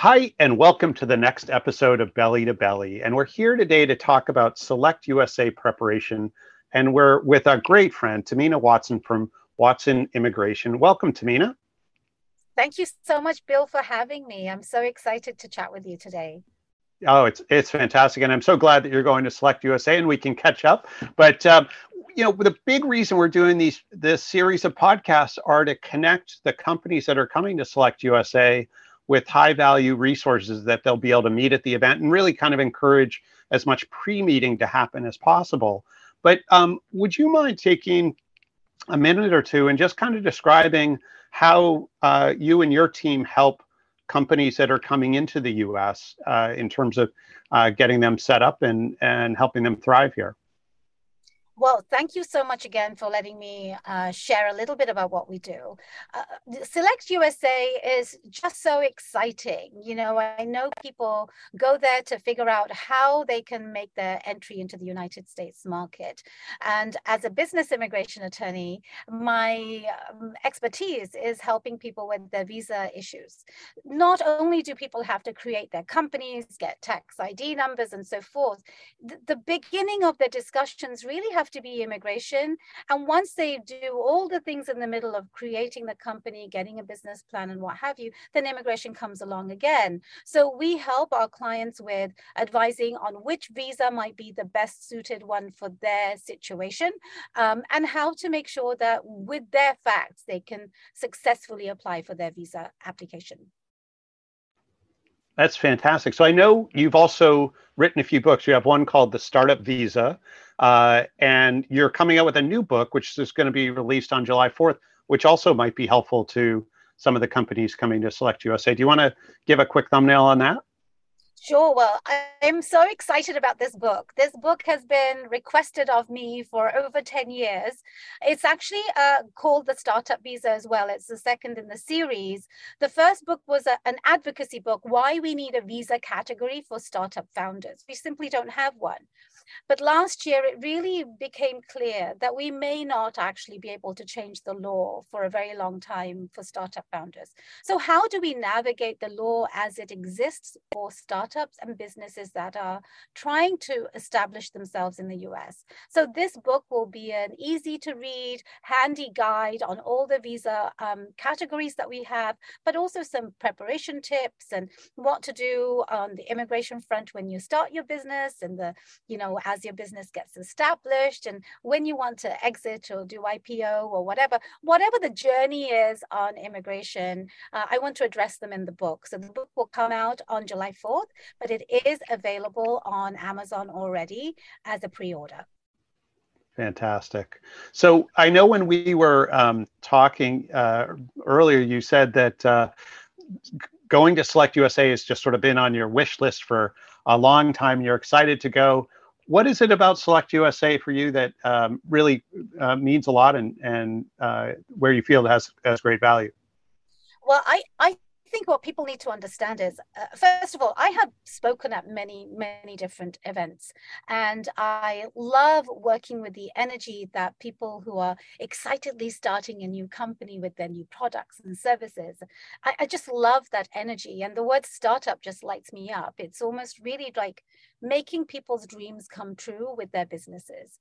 Hi, and welcome to the next episode of Belly to Belly. And we're here today to talk about Select USA preparation. And we're with our great friend, Tahmina Watson from Watson Immigration. Welcome, Tahmina. Thank you so much, Bill, for having me. I'm so excited to chat with you today. Oh, it's it's fantastic, and I'm so glad that you're going to Select USA, and we can catch up. But um, you know, the big reason we're doing these this series of podcasts are to connect the companies that are coming to Select USA with high value resources that they'll be able to meet at the event and really kind of encourage as much pre-meeting to happen as possible. But um, would you mind taking a minute or two and just kind of describing how uh, you and your team help companies that are coming into the U.S. Uh, in terms of uh, getting them set up and and helping them thrive here? Well, thank you so much again for letting me uh, share a little bit about what we do. Uh, Select USA is just so exciting. You know, I know people go there to figure out how they can make their entry into the United States market. And as a business immigration attorney, my um, expertise is helping people with their visa issues. Not only do people have to create their companies, get tax ID numbers, and so forth, the, the beginning of the discussions really have have to be immigration. And once they do all the things in the middle of creating the company, getting a business plan, and what have you, then immigration comes along again. So we help our clients with advising on which visa might be the best suited one for their situation um, and how to make sure that with their facts, they can successfully apply for their visa application. That's fantastic. So I know you've also written a few books. You have one called The Startup Visa, uh, and you're coming out with a new book, which is going to be released on July 4th, which also might be helpful to some of the companies coming to Select USA. Do you want to give a quick thumbnail on that? Sure. Well, I'm so excited about this book. This book has been requested of me for over 10 years. It's actually uh, called the Startup Visa as well. It's the second in the series. The first book was a, an advocacy book, Why We Need a Visa Category for Startup Founders. We simply don't have one. But last year, it really became clear that we may not actually be able to change the law for a very long time for startup founders. So, how do we navigate the law as it exists for startups and businesses that are trying to establish themselves in the US? So, this book will be an easy to read, handy guide on all the visa um, categories that we have, but also some preparation tips and what to do on the immigration front when you start your business and the, you know, as your business gets established and when you want to exit or do IPO or whatever, whatever the journey is on immigration, uh, I want to address them in the book. So the book will come out on July 4th, but it is available on Amazon already as a pre order. Fantastic. So I know when we were um, talking uh, earlier, you said that uh, going to Select USA has just sort of been on your wish list for a long time. You're excited to go what is it about Select USA for you that um, really uh, means a lot and and uh, where you feel it has has great value? Well, I I think what people need to understand is uh, first of all i have spoken at many many different events and i love working with the energy that people who are excitedly starting a new company with their new products and services I, I just love that energy and the word startup just lights me up it's almost really like making people's dreams come true with their businesses.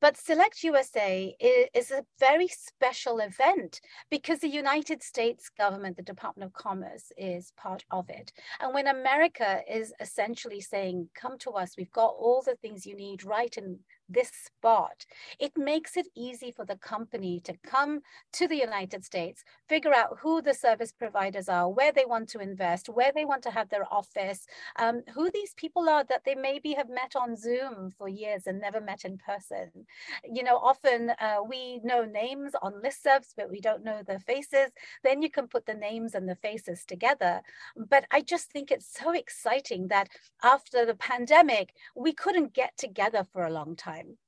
But Select USA is, a very special event because the United States government, the Department of Commerce, is part of it. And when America is essentially saying, come to us, we've got all the things you need right in this spot, it makes it easy for the company to come to the United States, figure out who the service providers are, where they want to invest, where they want to have their office, um, who these people are that they maybe have met on Zoom for years and never met in person. You know, often uh, we know names on listservs, but we don't know their faces. Then you can put the names and the faces together. But I just think it's so exciting that after the pandemic, we couldn't get together for a long time time.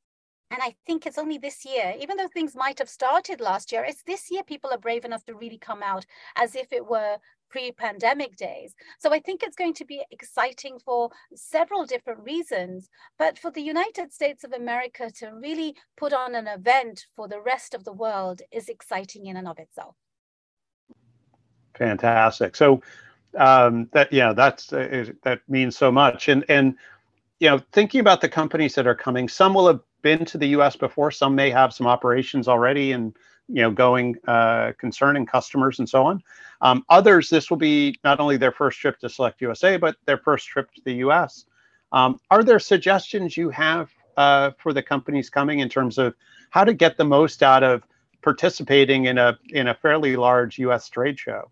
And I think it's only this year, even though things might have started last year, it's this year people are brave enough to really come out as if it were pre pandemic days. So I think it's going to be exciting for several different reasons. But for the United States of America to really put on an event for the rest of the world is exciting in and of itself. Fantastic. So um, that yeah, that's uh, that means so much. And and you know, thinking about the companies that are coming, some will have been to the U.S. before. Some may have some operations already, and you know, going uh, concerning customers and so on. Um, others, this will be not only their first trip to Select USA, but their first trip to the U.S. Um, are there suggestions you have uh, for the companies coming in terms of how to get the most out of participating in a in a fairly large U.S. trade show?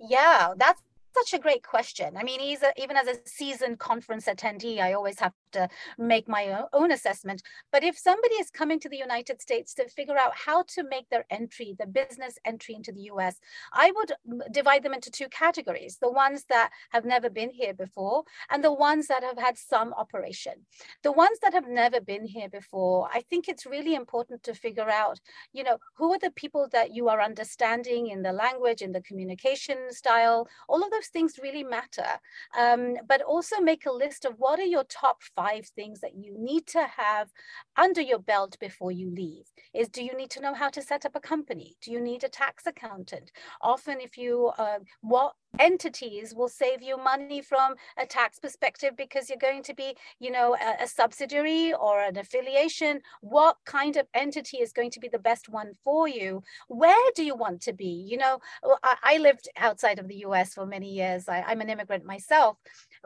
Yeah, that's such a great question. I mean, even as a seasoned conference attendee, I always have to make my own assessment. But if somebody is coming to the United States to figure out how to make their entry, the business entry into the US, I would divide them into two categories the ones that have never been here before, and the ones that have had some operation. The ones that have never been here before, I think it's really important to figure out, you know, who are the people that you are understanding in the language, in the communication style, all of those things really matter. Um, but also make a list of what are your top five things that you need to have under your belt before you leave is do you need to know how to set up a company do you need a tax accountant often if you uh, what entities will save you money from a tax perspective because you're going to be you know a, a, subsidiary or an affiliation. What kind of entity is going to be the best one for you? Where do you want to be? You know i, I lived outside of the us for many years. I, i'm an immigrant myself.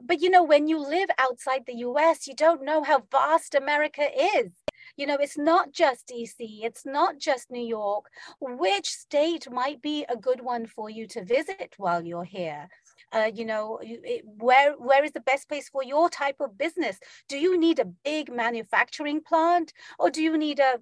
But you know when you live outside the us you don't know how vast america is you know, it's not just DC, it's not just New York. Which state might be a good one for you to visit while you're here? Uh, you know, it, where where is the best place for your type of business? Do you need a big manufacturing plant or do you need a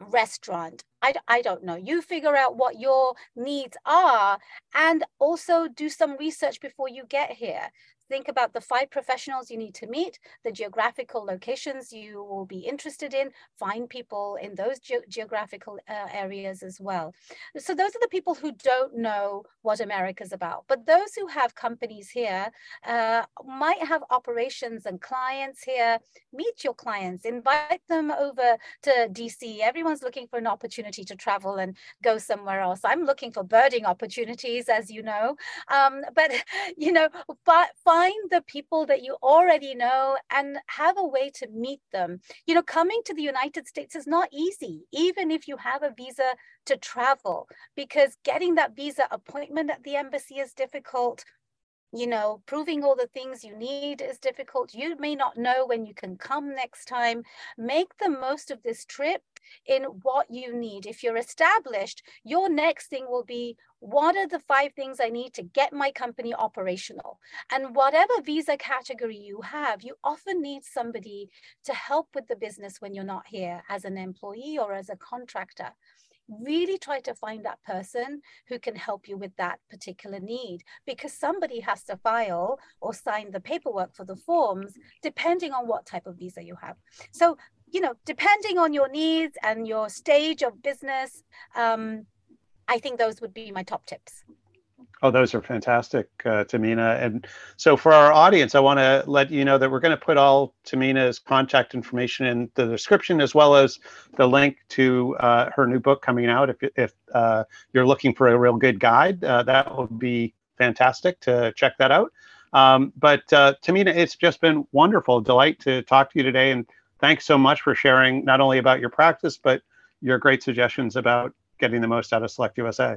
restaurant? I, I don't know. You figure out what your needs are and also do some research before you get here think about the five professionals you need to meet, the geographical locations you will be interested in, find people in those ge- geographical uh, areas as well. So those are the people who don't know what America's about. But those who have companies here uh, might have operations and clients here. Meet your clients, invite them over to DC. Everyone's looking for an opportunity to travel and go somewhere else. I'm looking for birding opportunities, as you know. Um, but you know, but find the people that you already know and have a way to meet them. You know, coming to the United States is not easy, even if you have a visa to travel, because getting that visa appointment at the embassy is difficult you know, proving all the things you need is difficult. You may not know when you can come next time. Make the most of this trip in what you need. If you're established, your next thing will be what are the five things I need to get my company operational? And whatever visa category you have, you often need somebody to help with the business when you're not here as an employee or as a contractor really try to find that person who can help you with that particular need because somebody has to file or sign the paperwork for the forms depending on what type of visa you have. So you know depending on your needs and your stage of business um, i think those would be my top tips Oh, those are fantastic, uh, Tahmina. And so for our audience, I want to let you know that we're going to put all Tahmina's contact information in the description, as well as the link to uh, her new book coming out. If, if uh, you're looking for a real good guide, uh, that would be fantastic to check that out. Um, but uh, Tahmina, it's just been wonderful, delight to talk to you today. And thanks so much for sharing not only about your practice, but your great suggestions about getting the most out of Select USA.